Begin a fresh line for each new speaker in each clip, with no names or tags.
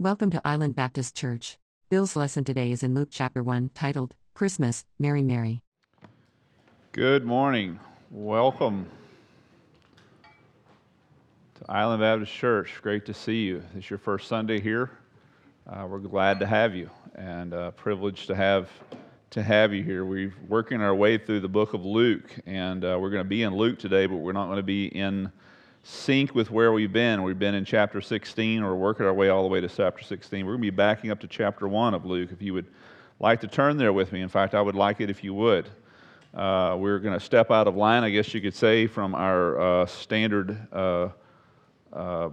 Welcome to Island Baptist Church. Bill's lesson today is in Luke chapter 1, titled Christmas, Merry Mary.
Good morning. Welcome to Island Baptist Church. Great to see you. It's your first Sunday here. Uh, we're glad to have you and uh, privileged to have to have you here. We're working our way through the book of Luke, and uh, we're going to be in Luke today, but we're not going to be in sync with where we've been. We've been in chapter 16, or working our way all the way to chapter 16. We're going to be backing up to chapter 1 of Luke. If you would like to turn there with me, in fact, I would like it if you would. Uh, we're going to step out of line, I guess you could say, from our uh, standard uh, uh,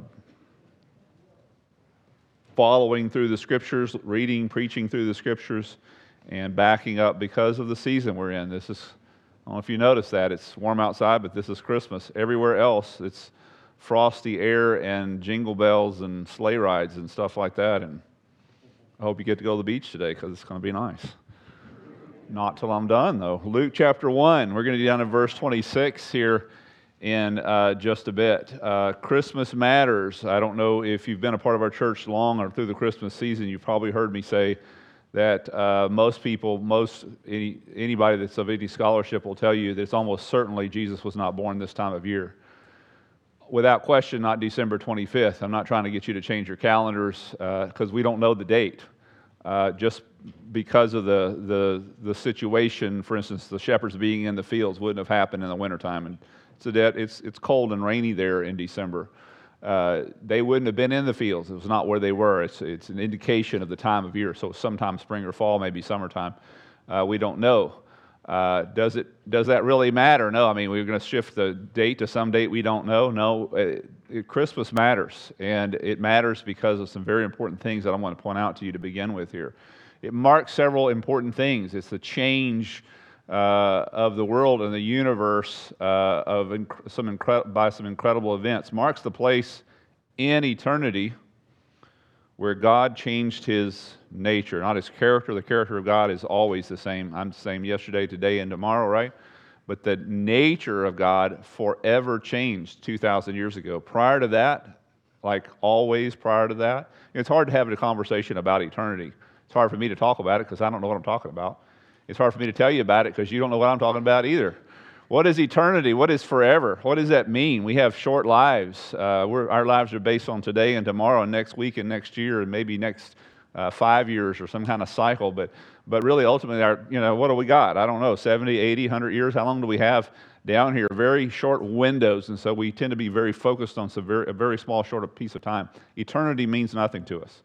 following through the scriptures, reading, preaching through the scriptures, and backing up because of the season we're in. This is, I don't know if you notice that, it's warm outside, but this is Christmas. Everywhere else, it's frosty air and jingle bells and sleigh rides and stuff like that. And I hope you get to go to the beach today because it's going to be nice. Not till I'm done, though. Luke chapter 1, we're going to be down in verse 26 here in uh, just a bit. Uh, Christmas matters. I don't know if you've been a part of our church long or through the Christmas season, you've probably heard me say that uh, most people, most any, anybody that's of any scholarship will tell you that it's almost certainly Jesus was not born this time of year. Without question, not December 25th. I'm not trying to get you to change your calendars because uh, we don't know the date. Uh, just because of the, the, the situation, for instance, the shepherds being in the fields wouldn't have happened in the wintertime. And so that it's, it's cold and rainy there in December. Uh, they wouldn't have been in the fields. It was not where they were. It's, it's an indication of the time of year. So sometime spring or fall, maybe summertime. Uh, we don't know. Uh, does, it, does that really matter? No. I mean, we're going to shift the date to some date we don't know. No. It, it, Christmas matters. And it matters because of some very important things that I want to point out to you to begin with here. It marks several important things. It's the change uh, of the world and the universe uh, of inc- some incre- by some incredible events. Marks the place in eternity where God changed his nature, not his character. The character of God is always the same. I'm the same yesterday, today, and tomorrow, right? But the nature of God forever changed 2,000 years ago. Prior to that, like always prior to that, it's hard to have a conversation about eternity. It's hard for me to talk about it because I don't know what I'm talking about. It's hard for me to tell you about it because you don't know what I'm talking about either. What is eternity? What is forever? What does that mean? We have short lives. Uh, our lives are based on today and tomorrow and next week and next year and maybe next uh, five years or some kind of cycle. But, but really, ultimately, our, you know, what do we got? I don't know, 70, 80, 100 years? How long do we have down here? Very short windows. And so we tend to be very focused on some very, a very small, short piece of time. Eternity means nothing to us.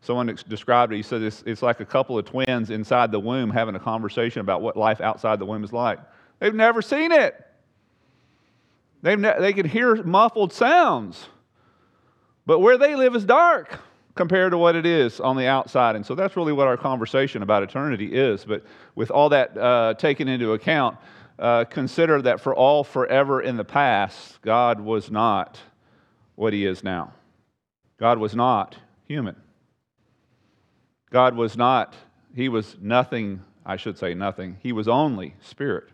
Someone described it. He said it's, it's like a couple of twins inside the womb having a conversation about what life outside the womb is like. They've never seen it. They've ne- they can hear muffled sounds, but where they live is dark compared to what it is on the outside. And so that's really what our conversation about eternity is. But with all that uh, taken into account, uh, consider that for all forever in the past, God was not what he is now. God was not human. God was not, he was nothing, I should say nothing, he was only spirit.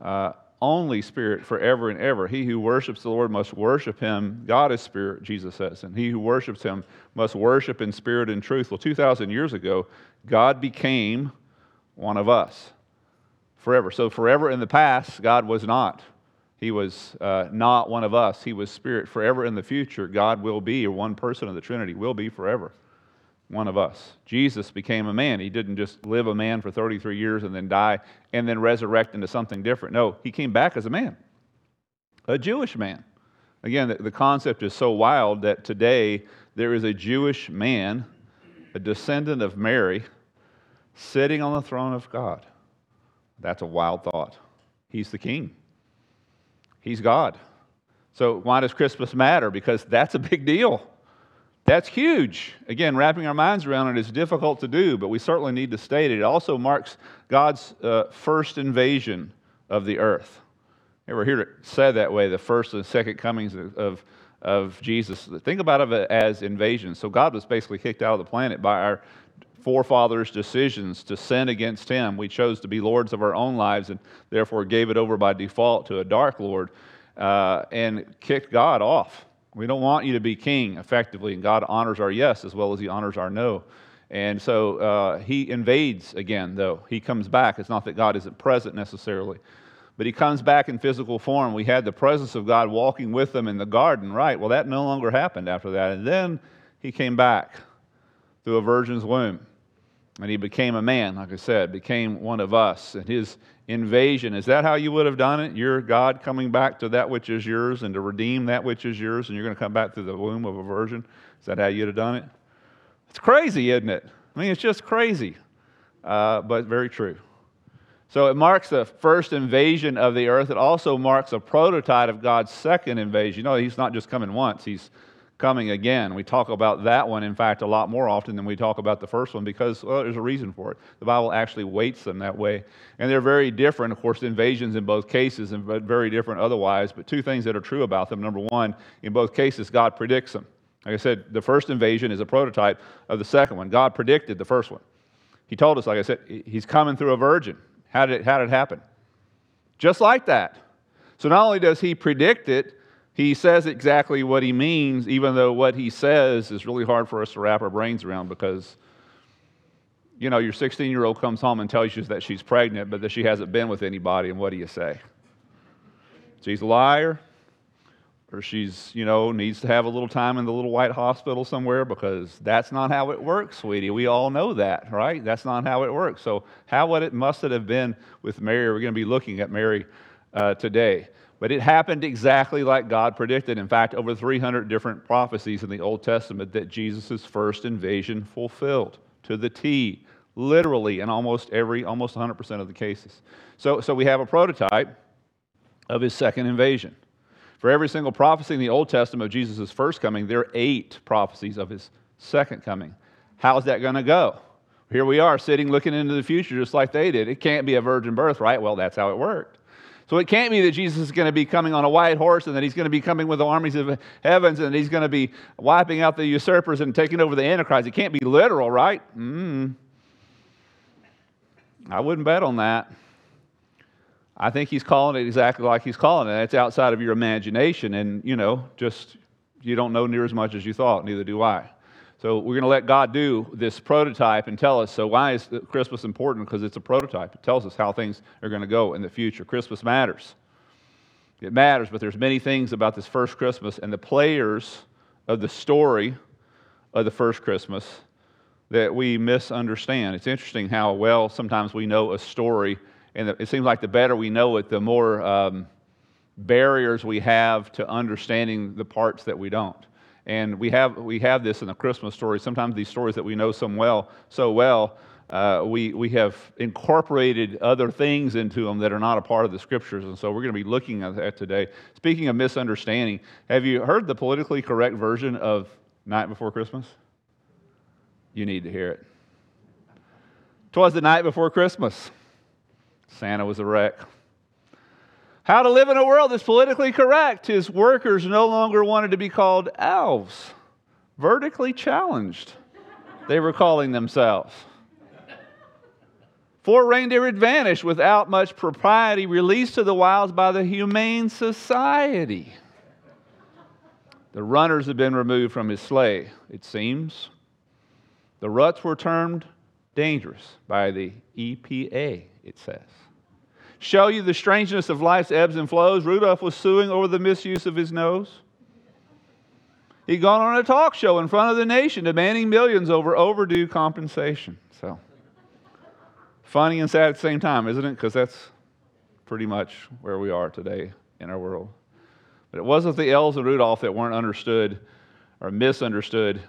Uh, only spirit forever and ever. He who worships the Lord must worship him. God is spirit, Jesus says, and he who worships him must worship in spirit and truth. Well, 2,000 years ago, God became one of us forever. So, forever in the past, God was not. He was uh, not one of us. He was spirit. Forever in the future, God will be, or one person of the Trinity will be forever one of us. Jesus became a man. He didn't just live a man for 33 years and then die and then resurrect into something different. No, he came back as a man, a Jewish man. Again, the, concept is so wild that today there is a Jewish man, a descendant of Mary, sitting on the throne of God. That's a wild thought. He's the king, he's God. So, why does Christmas matter? Because that's a big deal. That's huge. Again, wrapping our minds around it is difficult to do, but we certainly need to state it. It also marks God's uh, first invasion of the earth. Ever hear it said that way, the first and second comings of, of, of Jesus? Think about it as invasion. So God was basically kicked out of the planet by our forefathers' decisions to sin against him. We chose to be lords of our own lives and therefore gave it over by default to a dark Lord uh, and kicked God off We don't want you to be king effectively, and God honors our yes as well as He honors our no. And so uh, He invades again, though. He comes back. It's not that God isn't present necessarily, but He comes back in physical form. We had the presence of God walking with them in the garden, right? Well, that no longer happened after that. And then He came back through a virgin's womb. And he became a man, like I said, became one of us. And his invasion, is that how you would have done it? Your God coming back to that which is yours and to redeem that which is yours, and you're going to come back through the womb of a virgin? Is that how you'd have done it? It's crazy, isn't it? I mean, it's just crazy, uh, but very true. So it marks the first invasion of the earth. It also marks a prototype of God's second invasion. You know, he's not just coming once, he's coming again. We talk about that one, in fact, a lot more often than we talk about the first one because, well, there's a reason for it. The Bible actually weights them that way. And they're very different, of course, invasions in both cases, and very different otherwise. But two things that are true about them. Number one, in both cases, God predicts them. Like I said, the first invasion is a prototype of the second one. God predicted the first one. He told us, like I said, he's coming through a virgin. How did it, how did it happen? Just like that. So not only does he predict it, he says exactly what he means, even though what he says is really hard for us to wrap our brains around because, you know, your 16 year old comes home and tells you that she's pregnant, but that she hasn't been with anybody, and what do you say? She's a liar, or she's, you know, needs to have a little time in the little white hospital somewhere because that's not how it works, sweetie. We all know that, right? That's not how it works. So, how would it must it have been with Mary? We're going to be looking at Mary uh, today. But it happened exactly like God predicted. In fact, over 300 different prophecies in the Old Testament that Jesus' first invasion fulfilled to the T, literally in almost every, almost 100% of the cases. So, so we have a prototype of his second invasion. For every single prophecy in the Old Testament of Jesus' first coming, there are eight prophecies of his second coming. How's that going to go? Here we are sitting looking into the future just like they did. It can't be a virgin birth, right? Well, that's how it worked. So it can't be that Jesus is going to be coming on a white horse and that he's going to be coming with the armies of heavens and he's going to be wiping out the usurpers and taking over the Antichrist. It can't be literal, right? Mm. I wouldn't bet on that. I think he's calling it exactly like he's calling it. It's outside of your imagination, and you know, just you don't know near as much as you thought. Neither do I. So we're going to let God do this prototype and tell us. So why is Christmas important? Because it's a prototype. It tells us how things are going to go in the future. Christmas matters. It matters, but there's many things about this first Christmas and the players of the story of the first Christmas that we misunderstand. It's interesting how well sometimes we know a story, and it seems like the better we know it, the more um, barriers we have to understanding the parts that we don't. And we have, we have this in the Christmas story. Sometimes these stories that we know so well, so well uh, we, we have incorporated other things into them that are not a part of the scriptures. And so we're going to be looking at that today. Speaking of misunderstanding, have you heard the politically correct version of Night Before Christmas? You need to hear it. Twas the night before Christmas. Santa was a wreck. How to live in a world that's politically correct. His workers no longer wanted to be called elves, vertically challenged, they were calling themselves. Four reindeer had vanished without much propriety, released to the wilds by the Humane Society. The runners had been removed from his sleigh, it seems. The ruts were termed dangerous by the EPA, it says show you the strangeness of life's ebbs and flows, Rudolph was suing over the misuse of his nose. He'd gone on a talk show in front of the nation demanding millions over overdue compensation. So, funny and sad at the same time, isn't it? Because that's pretty much where we are today in our world. But it wasn't the elves and Rudolph that weren't understood or misunderstood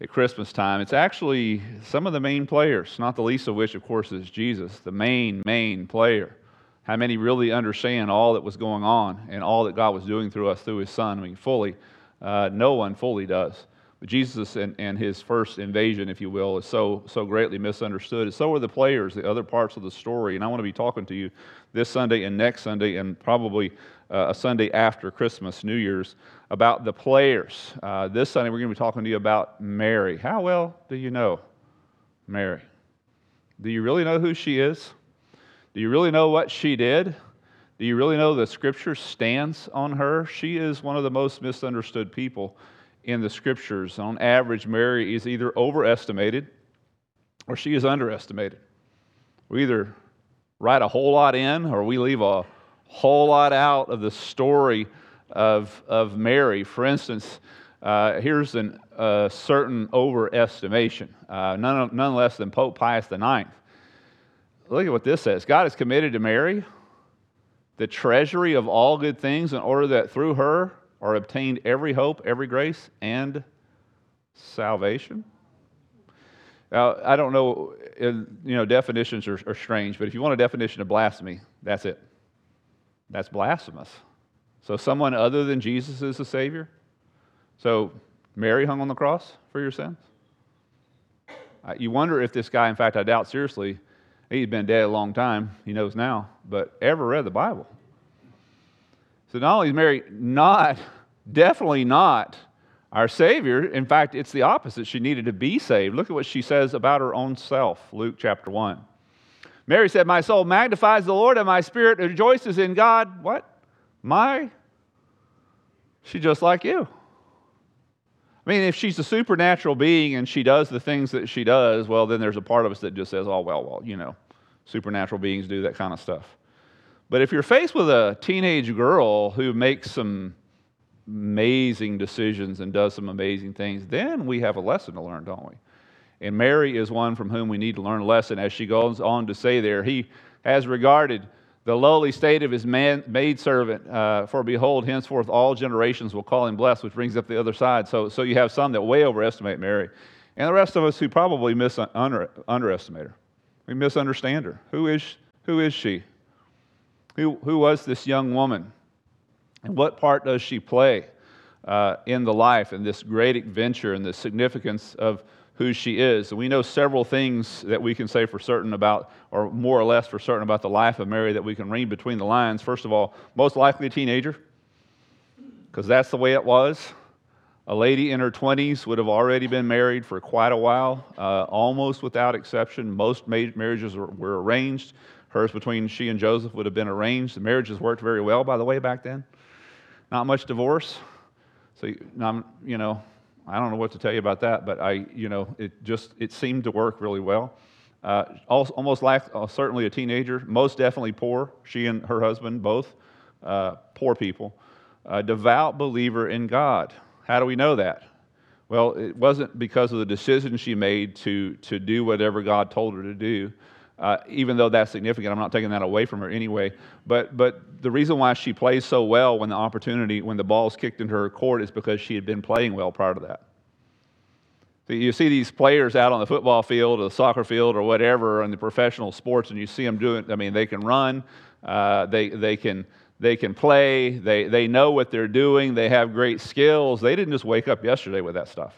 at Christmas time. It's actually some of the main players, not the least of which, of course, is Jesus, the main, main player. How many really understand all that was going on and all that God was doing through us through His Son? I mean, fully. Uh, no one fully does. But Jesus and, and his first invasion, if you will, is so, so greatly misunderstood. And so are the players, the other parts of the story. And I want to be talking to you this Sunday and next Sunday, and probably uh, a Sunday after Christmas, New Year's, about the players. Uh, this Sunday, we're going to be talking to you about Mary. How well do you know Mary? Do you really know who she is? Do you really know what she did? Do you really know the scripture stands on her? She is one of the most misunderstood people in the scriptures. On average, Mary is either overestimated or she is underestimated. We either write a whole lot in or we leave a whole lot out of the story of, of Mary. For instance, uh, here's a uh, certain overestimation, uh, none, none less than Pope Pius IX. Look at what this says God is committed to Mary, the treasury of all good things, in order that through her are obtained every hope, every grace, and salvation. Now, I don't know, you know, definitions are, are strange, but if you want a definition of blasphemy, that's it. That's blasphemous. So, someone other than Jesus is the Savior? So, Mary hung on the cross for your sins? You wonder if this guy, in fact, I doubt seriously, he's been dead a long time, he knows now, but ever read the Bible. So, not only is Mary not, definitely not our Savior, in fact, it's the opposite. She needed to be saved. Look at what she says about her own self, Luke chapter 1. Mary said, My soul magnifies the Lord, and my spirit rejoices in God. What? My? She's just like you. I mean, if she's a supernatural being and she does the things that she does, well, then there's a part of us that just says, oh, well, well, you know, supernatural beings do that kind of stuff. But if you're faced with a teenage girl who makes some amazing decisions and does some amazing things, then we have a lesson to learn, don't we? And Mary is one from whom we need to learn a lesson as she goes on to say there, He has regarded the lowly state of his man, maidservant, uh, for behold, henceforth all generations will call him blessed, which brings up the other side. So, so you have some that way overestimate Mary, and the rest of us who probably mis- under, underestimate her. We misunderstand her. Who is, who is she? Who, who was this young woman? And what part does she play uh, in the life and this great adventure and the significance of who she is. We know several things that we can say for certain about, or more or less for certain about the life of Mary that we can read between the lines. First of all, most likely a teenager, because that's the way it was. A lady in her 20s would have already been married for quite a while, uh, almost without exception. Most marriages were, were arranged. Hers between she and Joseph would have been arranged. The marriages worked very well, by the way, back then. Not much divorce. So, you know, I don't know what to tell you about that, but I, you know, it just it seemed to work really well. Uh, almost like uh, certainly a teenager, most definitely poor. She and her husband both uh, poor people. A devout believer in God. How do we know that? Well, it wasn't because of the decision she made to to do whatever God told her to do. Uh, even though that's significant, I'm not taking that away from her anyway. But, but the reason why she plays so well when the opportunity, when the ball's kicked into her court, is because she had been playing well prior to that. So you see these players out on the football field or the soccer field or whatever in the professional sports, and you see them doing, I mean, they can run, uh, they, they, can, they can play, they, they know what they're doing, they have great skills. They didn't just wake up yesterday with that stuff,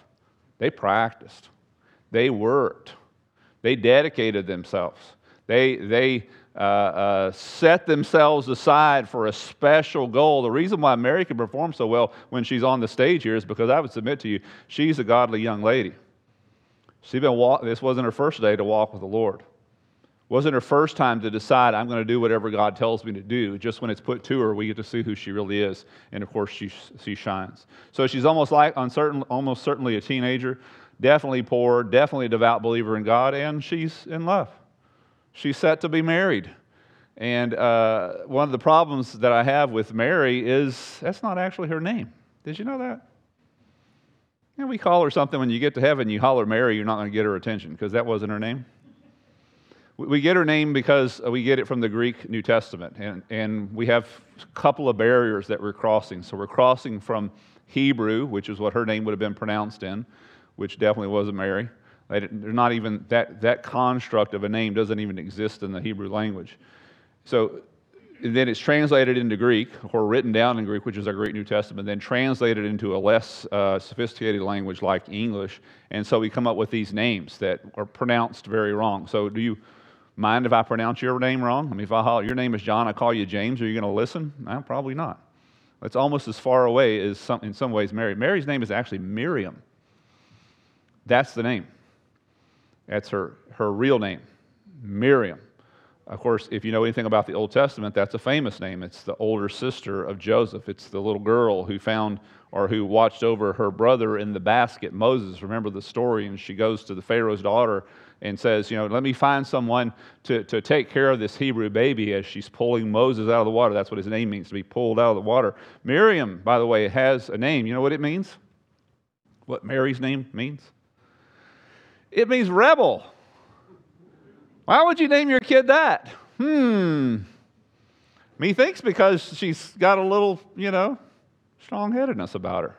they practiced, they worked. They dedicated themselves. They, they uh, uh, set themselves aside for a special goal. The reason why Mary can perform so well when she's on the stage here is because I would submit to you, she's a godly young lady. She's been walk, this wasn't her first day to walk with the Lord. Wasn't her first time to decide I'm going to do whatever God tells me to do. Just when it's put to her, we get to see who she really is, and of course she, she shines. So she's almost like uncertain, almost certainly a teenager definitely poor, definitely a devout believer in God, and she's in love. She's set to be married. And uh, one of the problems that I have with Mary is that's not actually her name. Did you know that? And we call her something when you get to heaven, you holler Mary, you're not going to get her attention because that wasn't her name. We get her name because we get it from the Greek New Testament. And, and we have a couple of barriers that we're crossing. So we're crossing from Hebrew, which is what her name would have been pronounced in, which definitely wasn't Mary. They're not even, that, that construct of a name doesn't even exist in the Hebrew language. So then it's translated into Greek, or written down in Greek, which is our Greek New Testament, then translated into a less uh, sophisticated language like English. And so we come up with these names that are pronounced very wrong. So do you mind if I pronounce your name wrong? I mean, if I holler, your name is John, I call you James, are you going to listen? No, probably not. It's almost as far away as some, in some ways Mary. Mary's name is actually Miriam. That's the name. That's her, her real name, Miriam. Of course, if you know anything about the Old Testament, that's a famous name. It's the older sister of Joseph. It's the little girl who found or who watched over her brother in the basket, Moses. Remember the story? And she goes to the Pharaoh's daughter and says, You know, let me find someone to, to take care of this Hebrew baby as she's pulling Moses out of the water. That's what his name means, to be pulled out of the water. Miriam, by the way, has a name. You know what it means? What Mary's name means? It means rebel. Why would you name your kid that? Hmm. Methinks because she's got a little, you know, strong headedness about her.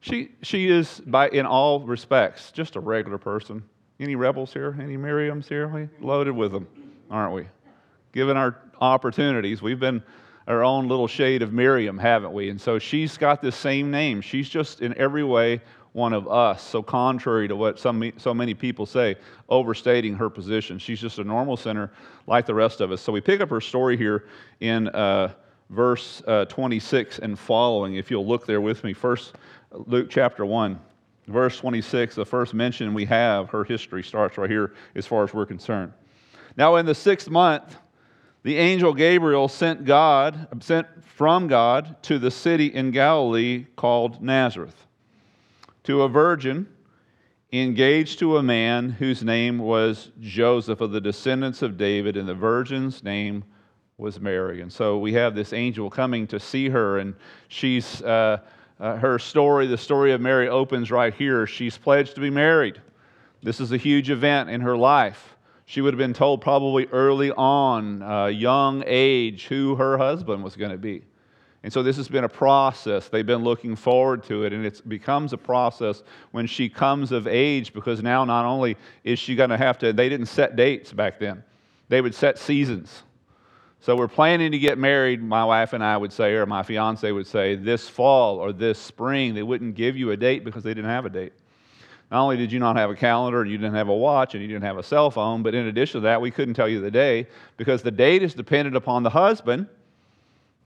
She, she is, by, in all respects, just a regular person. Any rebels here? Any Miriams here? We loaded with them, aren't we? Given our opportunities, we've been our own little shade of Miriam, haven't we? And so she's got this same name. She's just in every way one of us. So, contrary to what some, so many people say, overstating her position. She's just a normal sinner like the rest of us. So, we pick up her story here in uh, verse uh, 26 and following. If you'll look there with me, first Luke chapter 1, verse 26, the first mention we have, her history starts right here as far as we're concerned. Now, in the sixth month, the angel Gabriel sent God, sent from God to the city in Galilee called Nazareth to a virgin engaged to a man whose name was Joseph of the descendants of David, and the virgin's name was Mary. And so we have this angel coming to see her, and she's, uh, uh, her story, the story of Mary opens right here. She's pledged to be married. This is a huge event in her life. She would have been told probably early on, uh, young age, who her husband was going to be. And so this has been a process. They've been looking forward to it, and it becomes a process when she comes of age because now not only is she going to have to, they didn't set dates back then, they would set seasons. So we're planning to get married, my wife and I would say, or my fiance would say, this fall or this spring. They wouldn't give you a date because they didn't have a date. Not only did you not have a calendar and you didn't have a watch and you didn't have a cell phone, but in addition to that, we couldn't tell you the day because the date is dependent upon the husband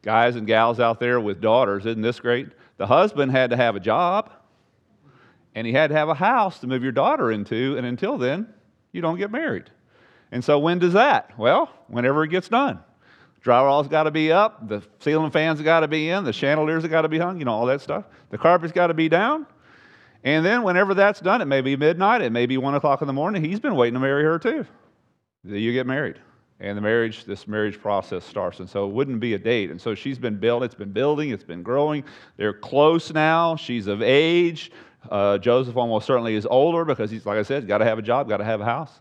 guys and gals out there with daughters, isn't this great? The husband had to have a job and he had to have a house to move your daughter into, and until then, you don't get married. And so, when does that? Well, whenever it gets done. Drywall's got to be up, the ceiling fans got to be in, the chandeliers have got to be hung, you know, all that stuff. The carpet's got to be down. And then, whenever that's done, it may be midnight, it may be one o'clock in the morning, he's been waiting to marry her too. You get married and the marriage this marriage process starts. And so it wouldn't be a date. And so she's been built it's been building it's been growing. They're close now. She's of age. Uh, joseph almost certainly is older because he's like i said got to have a job got to have a house.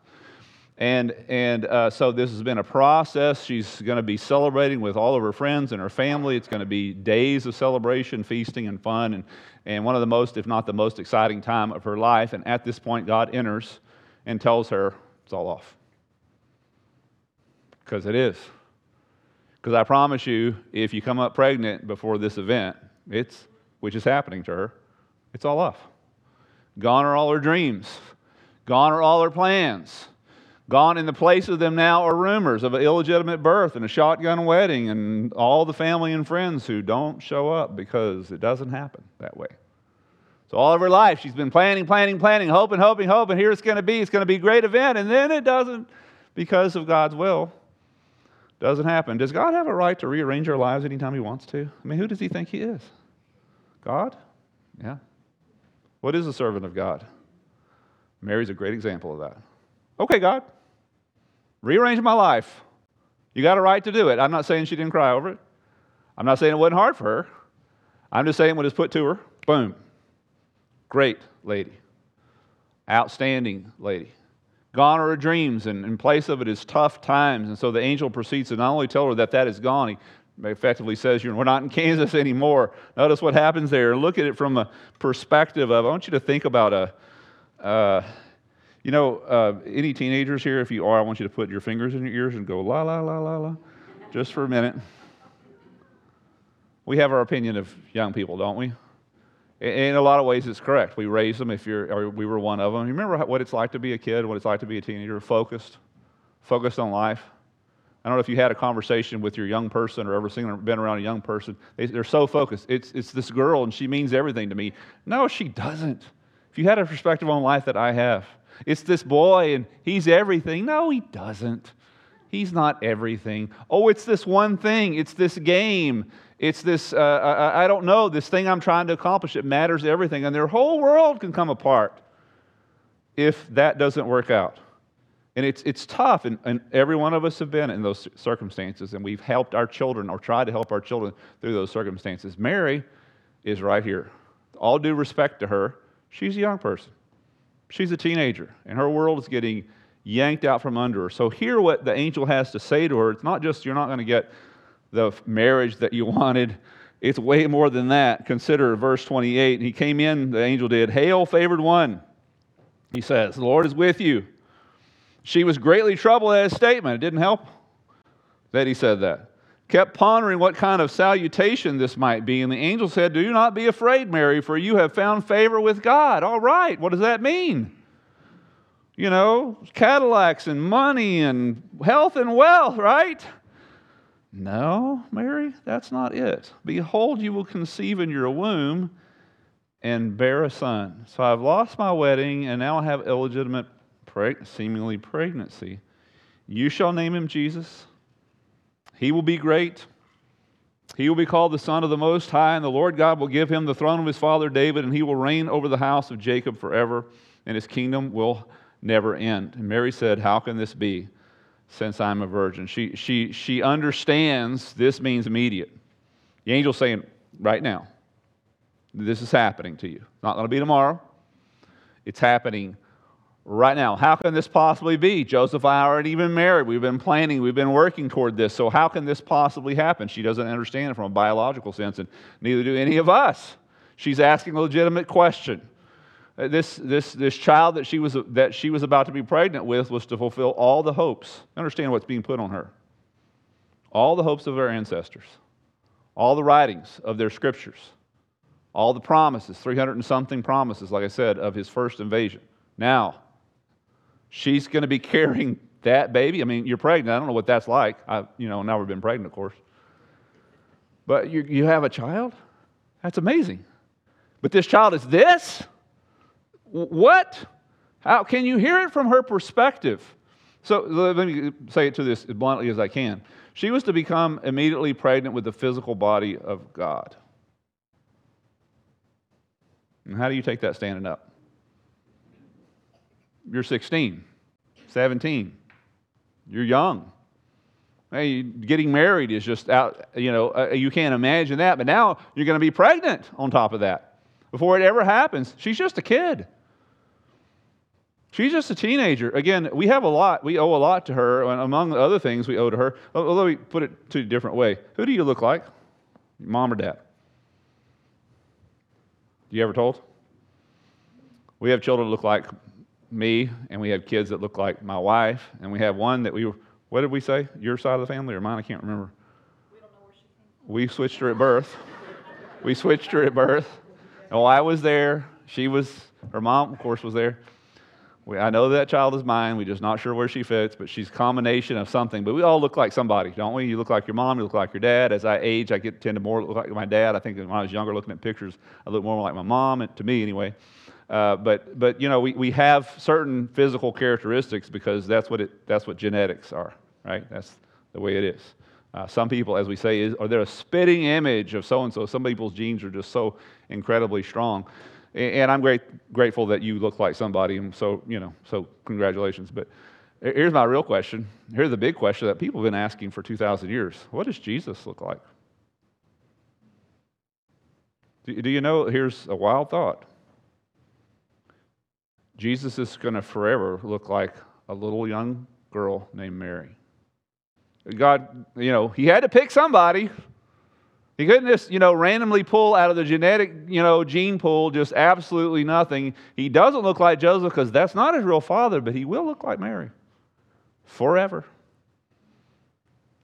And and uh, so this has been a process. She's going to be celebrating with all of her friends and her family. It's going to be days of celebration feasting and fun and, and one of the most if not the most exciting time of her life. And at this point god enters and tells her it's all off because it is. Because I promise you, if you come up pregnant before this event, it's, which is happening to her, it's all off. Gone are all her dreams. Gone are all her plans. Gone in the place of them now are rumors of an illegitimate birth and a shotgun wedding and all the family and friends who don't show up because it doesn't happen that way. So all of her life, she's been planning, planning, planning, hoping, hoping, hoping. Here it's going to be. It's going to be a great event. And then it doesn't because of God's will doesn't happen. Does God have a right to rearrange our lives anytime He wants to? I mean, who does He think He is? God? Yeah. What is a servant of God? Mary's a great example of that. Okay, God, rearrange my life. You got a right to do it. I'm not saying she didn't cry over it. I'm not saying it wasn't hard for her. I'm just saying when it's put to her, boom. Great lady. Outstanding lady. Gone are her dreams, and in place of it is tough times. And so the angel proceeds to not only tell her that that is gone, he effectively says, We're not in Kansas anymore. Notice what happens there. Look at it from a perspective of, I want you to think about a, uh, you know, uh, any teenagers here, if you are, I want you to put your fingers in your ears and go, la, la, la, la, la, just for a minute. We have our opinion of young people, don't we? In a lot of ways, it's correct. We raise them. If you're, or we were one of them. You remember what it's like to be a kid, what it's like to be a teenager, focused, focused on life. I don't know if you had a conversation with your young person or ever seen or been around a young person. They, are so focused. It's, it's this girl and she means everything to me. No, she doesn't. If you had a perspective on life that I have, it's this boy and he's everything. No, he doesn't. He's not everything. Oh, it's this one thing. It's this game. It's this, uh, I, I don't know, this thing I'm trying to accomplish. It matters everything. And their whole world can come apart if that doesn't work out. And it's, it's tough, and, and every one of us have been in those circumstances, and we've helped our children or tried to help our children through those circumstances. Mary is right here. All due respect to her, she's a young person. She's a teenager, and her world is getting yanked out from under her. So, hear what the angel has to say to her. It's not just you're not going to get the marriage that you wanted, it's way more than that. Consider verse 28. He came in, the angel did, Hail, favored one. He says, The Lord is with you. She was greatly troubled at his statement. It didn't help that he said that. Kept pondering what kind of salutation this might be. And the angel said, Do not be afraid, Mary, for you have found favor with God. All right, what does that mean? You know, Cadillacs and money and health and wealth, right? No, Mary, that's not it. Behold, you will conceive in your womb and bear a son. So I've lost my wedding and now I have illegitimate, preg- seemingly pregnancy. You shall name him Jesus. He will be great. He will be called the Son of the Most High, and the Lord God will give him the throne of his father David, and he will reign over the house of Jacob forever, and his kingdom will never end. And Mary said, How can this be since I'm a virgin? She, she, she understands this means immediate. The angel's saying, Right now, this is happening to you. Not going to be tomorrow. It's happening right now. How can this possibly be? Joseph and I aren't even married. We've been planning, we've been working toward this. So, how can this possibly happen? She doesn't understand it from a biological sense, and neither do any of us. She's asking a legitimate question. Uh, this, this, this child that she, was, that she was about to be pregnant with was to fulfill all the hopes. Understand what's being put on her. All the hopes of her ancestors, all the writings of their scriptures, all the promises, 300 and something promises, like I said, of his first invasion. Now, she's going to be carrying that baby. I mean, you're pregnant. I don't know what that's like. I, you know, never been pregnant, of course. But you, you have a child? That's amazing. But this child is this? What? How can you hear it from her perspective? So let me say it to this as bluntly as I can. She was to become immediately pregnant with the physical body of God. And how do you take that standing up? You're 16, 17. You're young. Hey, getting married is just out, you know, uh, you can't imagine that. But now you're going to be pregnant on top of that. Before it ever happens, she's just a kid. She's just a teenager. Again, we have a lot, we owe a lot to her, and among the other things we owe to her. Oh, let me put it to a different way. Who do you look like? Mom or dad? You ever told? We have children that look like me, and we have kids that look like my wife, and we have one that we, what did we say? Your side of the family or mine? I can't remember. We, don't know where she we switched her at birth. we switched her at birth. Oh, I was there. She was, her mom, of course, was there. We, I know that child is mine. We're just not sure where she fits, but she's a combination of something. But we all look like somebody, don't we? You look like your mom, you look like your dad. As I age, I get tend to more look like my dad. I think when I was younger, looking at pictures, I look more like my mom, to me anyway. Uh, but, but, you know, we, we have certain physical characteristics because that's what, it, that's what genetics are, right? That's the way it is. Uh, some people, as we say, is, are they a spitting image of so and so? Some people's genes are just so incredibly strong. And I'm great, grateful that you look like somebody, and so, you know, so congratulations. But here's my real question. Here's the big question that people have been asking for 2,000 years What does Jesus look like? Do you know? Here's a wild thought. Jesus is going to forever look like a little young girl named Mary. God, you know, he had to pick somebody. He couldn't just, you know, randomly pull out of the genetic, you know, gene pool just absolutely nothing. He doesn't look like Joseph because that's not his real father, but he will look like Mary forever.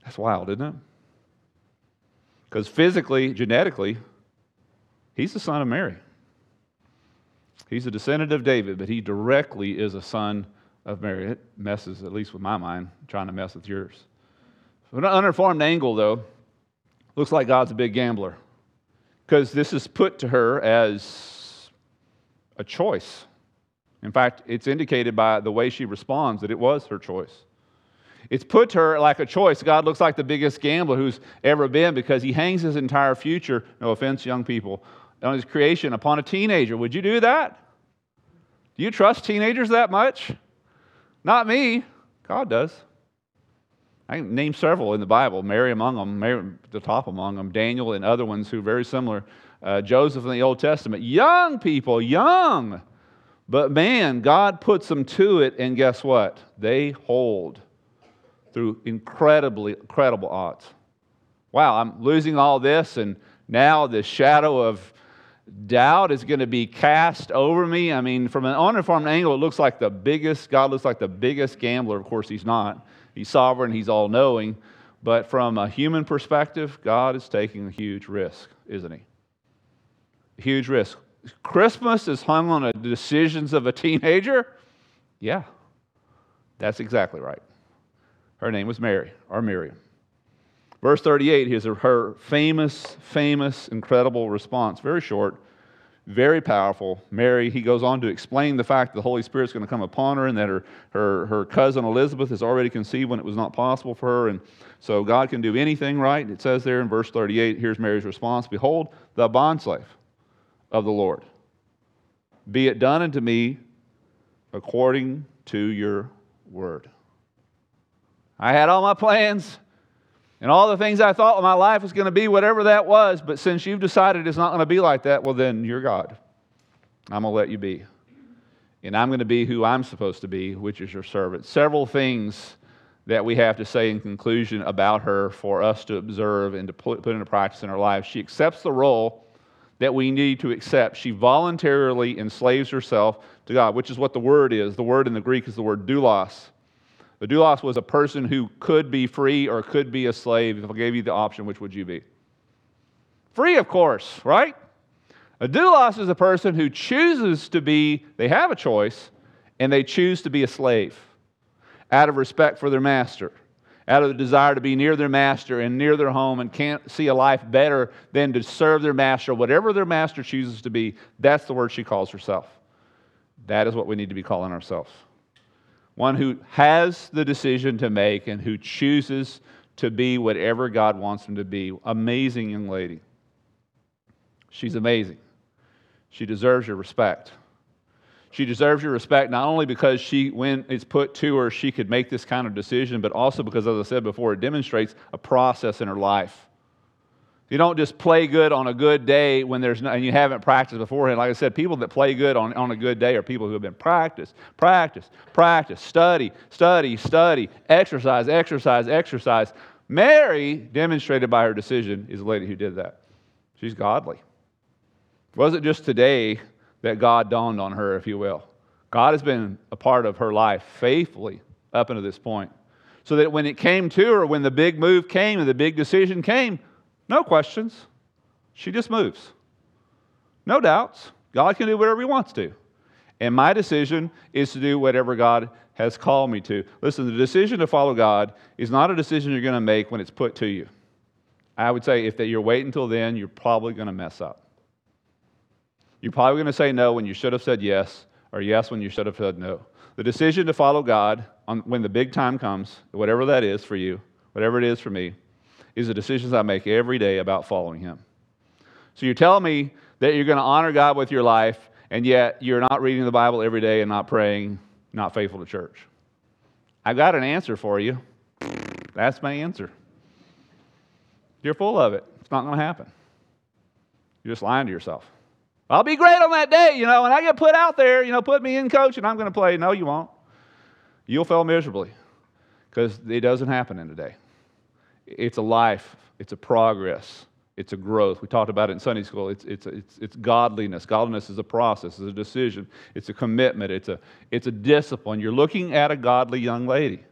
That's wild, isn't it? Because physically, genetically, he's the son of Mary. He's a descendant of David, but he directly is a son of Mary. It messes, at least with my mind, trying to mess with yours. From an uninformed angle, though, looks like God's a big gambler because this is put to her as a choice. In fact, it's indicated by the way she responds that it was her choice. It's put to her like a choice. God looks like the biggest gambler who's ever been because he hangs his entire future, no offense, young people, on his creation upon a teenager. Would you do that? Do you trust teenagers that much? Not me. God does. I can name several in the Bible, Mary among them, Mary the top among them, Daniel and other ones who are very similar. Uh, Joseph in the Old Testament. Young people, young. But man, God puts them to it, and guess what? They hold through incredibly, incredible odds. Wow, I'm losing all this, and now the shadow of doubt is going to be cast over me. I mean, from an uninformed angle, it looks like the biggest, God looks like the biggest gambler. Of course, He's not. He's sovereign, He's all knowing. But from a human perspective, God is taking a huge risk, isn't He? Huge risk. Christmas is hung on the decisions of a teenager? Yeah, that's exactly right. Her name was Mary, or Miriam. Verse 38 here's her famous, famous, incredible response. Very short, very powerful. Mary, he goes on to explain the fact that the Holy Spirit's going to come upon her and that her, her, her cousin Elizabeth is already conceived when it was not possible for her. And so God can do anything right. It says there in verse 38, here's Mary's response Behold, the bondslave of the Lord. Be it done unto me according to your word. I had all my plans and all the things I thought my life was going to be, whatever that was, but since you've decided it's not going to be like that, well, then you're God. I'm going to let you be. And I'm going to be who I'm supposed to be, which is your servant. Several things that we have to say in conclusion about her for us to observe and to put, into practice in our lives. She accepts the role that we need to accept. She voluntarily enslaves herself to God, which is what the word is. The word in the Greek is the word doulos. The doulos was a person who could be free or could be a slave. If I gave you the option, which would you be? Free, of course, right? A doulos is a person who chooses to be, they have a choice, and they choose to be a slave out of respect for their master, out of the desire to be near their master and near their home and can't see a life better than to serve their master, whatever their master chooses to be. That's the word she calls herself. That is what we need to be calling ourselves one who has the decision to make and who chooses to be whatever God wants him to be. Amazing young lady. She's amazing. She deserves your respect. She deserves your respect not only because she, when it's put to her, she could make this kind of decision, but also because, as I said before, it demonstrates a process in her life. You don't just play good on a good day when there's no, and you haven't practiced beforehand. Like I said, people that play good on, on a good day are people who have been practice, practice, practice, study, study, study, exercise, exercise, exercise. Mary, demonstrated by her decision, is the lady who did that. She's godly. It wasn't just today that God dawned on her, if you will. God has been a part of her life faithfully up until this point. So that when it came to her, when the big move came and the big decision came, no questions. She just moves. No doubts. God can do whatever He wants to. And my decision is to do whatever God has called me to. Listen, the decision to follow God is not a decision you're going to make when it's put to you. I would say if that you're waiting until then, you're probably going to mess up. You're probably going to say no when you should have said yes, or yes when you should have said no. The decision to follow God on, when the big time comes, whatever that is for you, whatever it is for me, is the decisions I make every day about following Him. So you're telling me that you're going to honor God with your life, and yet you're not reading the Bible every day and not praying, not faithful to church. I've got an answer for you. That's my answer. You're full of it. It's not going to happen. You're just lying to yourself. I'll be great on that day, you know, and I get put out there, you know, put me in coach and I'm going to play. No, you won't. You'll fail miserably because it doesn't happen in a day. It's a life, it's a progress, it's a growth. We talked about it in Sunday school. It's, it's, it's, it's godliness. Godliness is a process, it's a decision, it's a commitment, it's a, it's a discipline. You're looking at a godly young lady.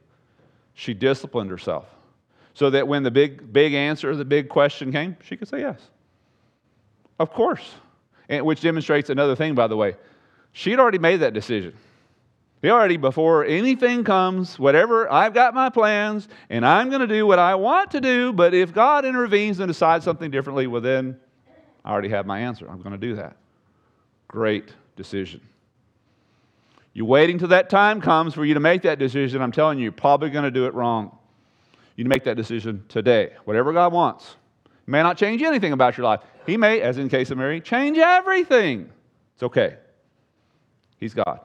She disciplined herself so that when the big, big answer, the big question came, she could say yes. Of course. And, which demonstrates another thing, by the way. She'd already made that decision. He already, before anything comes, whatever, I've got my plans and I'm going to do what I want to do, but if God intervenes and decides something differently, well, then I already have my answer. I'm going to do that. Great decision. You're waiting till that time comes for you to make that decision. I'm telling you, you're probably going to do it wrong. You make that decision today, whatever God wants. May not change anything about your life. He may, as in case of Mary, change everything. It's okay. He's God.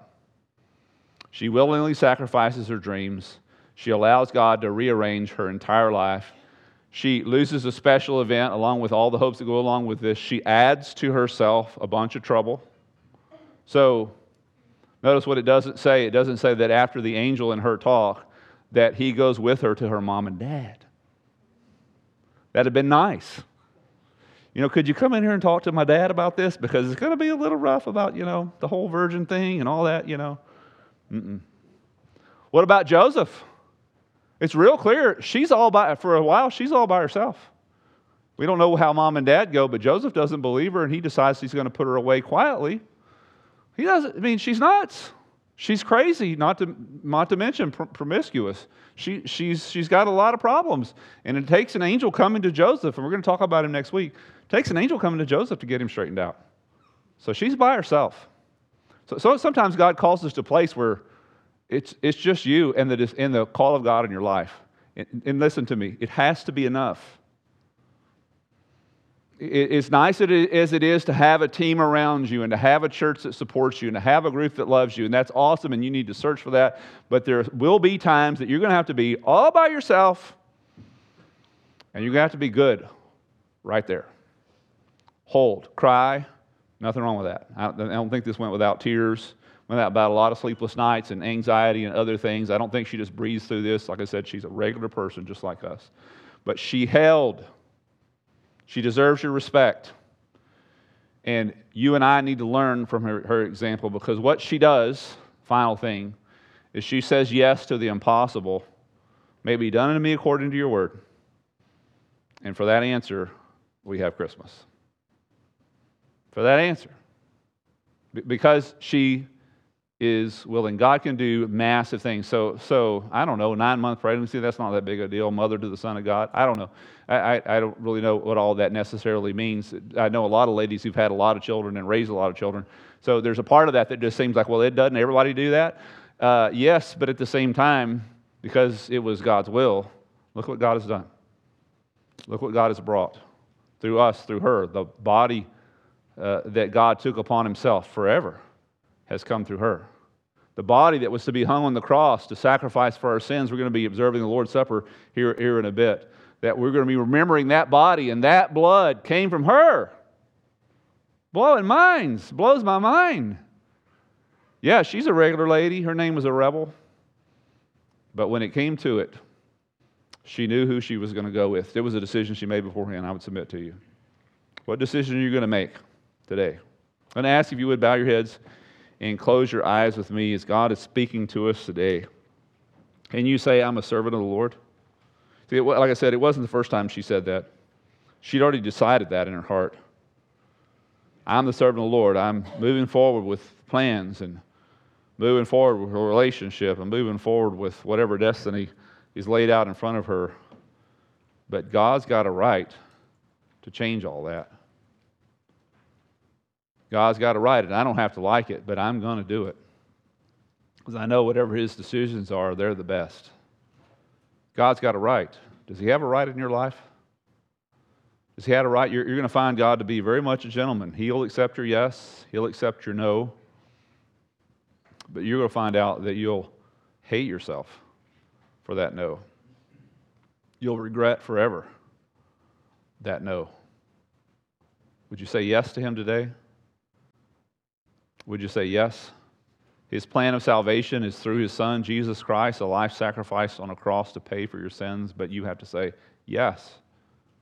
She willingly sacrifices her dreams. She allows God to rearrange her entire life. She loses a special event along with all the hopes that go along with this. She adds to herself a bunch of trouble. So, notice what it doesn't say. It doesn't say that after the angel and her talk, that he goes with her to her mom and dad. That'd have been nice. You know, could you come in here and talk to my dad about this? Because it's going to be a little rough about, you know, the whole virgin thing and all that, you know. Mm-mm. What about Joseph? It's real clear. She's all by, for a while, she's all by herself. We don't know how mom and dad go, but Joseph doesn't believe her and he decides he's going to put her away quietly. He doesn't, I mean, she's nuts. She's crazy, not to, not to mention pr- promiscuous. She, she's, she's got a lot of problems. And it takes an angel coming to Joseph, and we're going to talk about him next week. It takes an angel coming to Joseph to get him straightened out. So she's by herself. So, so sometimes God calls us to a place where it's, it's just you and the, and the call of God in your life. And, and listen to me, it has to be enough. It, it's nice as it is to have a team around you and to have a church that supports you and to have a group that loves you, and that's awesome, and you need to search for that. But there will be times that you're going to have to be all by yourself, and you're going to have to be good right there. Hold, cry, nothing wrong with that. I don't think this went without tears went about a lot of sleepless nights and anxiety and other things. I don't think she just breezed through this. Like I said, she's a regular person just like us. But she held. She deserves your respect. And you and I need to learn from her, her example because what she does, final thing, is she says yes to the impossible. May be done unto me according to your word. And for that answer, we have Christmas. For that answer. Because she is willing. God can do massive things. So, so I don't know, nine month pregnancy, that's not that big a deal. Mother to the Son of God. I don't know. I, I, I, don't really know what all that necessarily means. I know a lot of ladies who've had a lot of children and raised a lot of children. So there's a part of that that just seems like, well, it doesn't everybody do that? Uh, yes, but at the same time, because it was God's will, look what God has done. Look what God has brought through us, through her. The body uh, that God took upon himself forever has come through her the body that was to be hung on the cross to sacrifice for our sins. We're going to be observing the Lord's Supper here, here in a bit. That we're going to be remembering that body and that blood came from her. Blowing minds, blows my mind. Yeah, she's a regular lady. Her name was a rebel. But when it came to it, she knew who she was going to go with. It was a decision she made beforehand, I would submit to you. What decision are you going to make today? I'm going to ask if you would bow your heads and close your eyes with me as God is speaking to us today. And you say, I'm a servant of the Lord? See, like I said, it wasn't the first time she said that. She'd already decided that in her heart. I'm the servant of the Lord. I'm moving forward with plans and moving forward with a relationship and moving forward with whatever destiny is laid out in front of her. But God's got a right to change all that. God's got to write it. I don't have to like it, but I'm going to do it. Because I know whatever his decisions are, they're the best. God's got a right. Does he have a right in your life? Does he have a right? You're, you're going to find God to be very much a gentleman. He'll accept your yes, he'll accept your no. But you're going to find out that you'll hate yourself for that no. You'll regret forever that no. Would you say yes to him today? Would you say yes? His plan of salvation is through his son, Jesus Christ, a life sacrifice on a cross to pay for your sins, but you have to say yes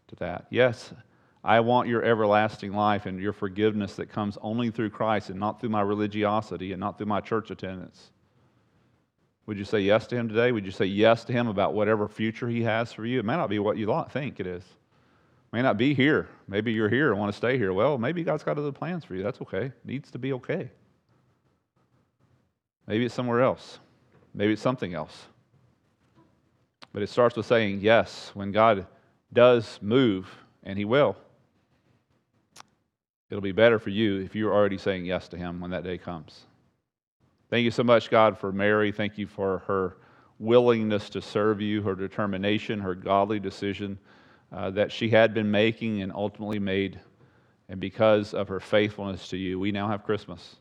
to that. Yes, I want your everlasting life and your forgiveness that comes only through Christ and not through my religiosity and not through my church attendance. Would you say yes to him today? Would you say yes to him about whatever future he has for you? It may not be what you think it is. May not be here. Maybe you're here and want to stay here. Well, maybe God's got other plans for you. That's okay. Needs to be okay. Maybe it's somewhere else. Maybe it's something else. But it starts with saying yes when God does move, and He will. It'll be better for you if you're already saying yes to Him when that day comes. Thank you so much, God, for Mary. Thank you for her willingness to serve you, her determination, her godly decision uh, that she had been making and ultimately made. And because of her faithfulness to you, we now have Christmas.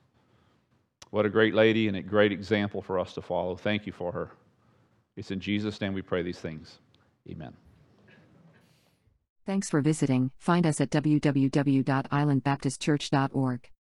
What a great lady and a great example for us to follow. Thank you for her. It's in Jesus' name we pray these things. Amen.
Thanks for visiting. Find us at www.islandbaptistchurch.org.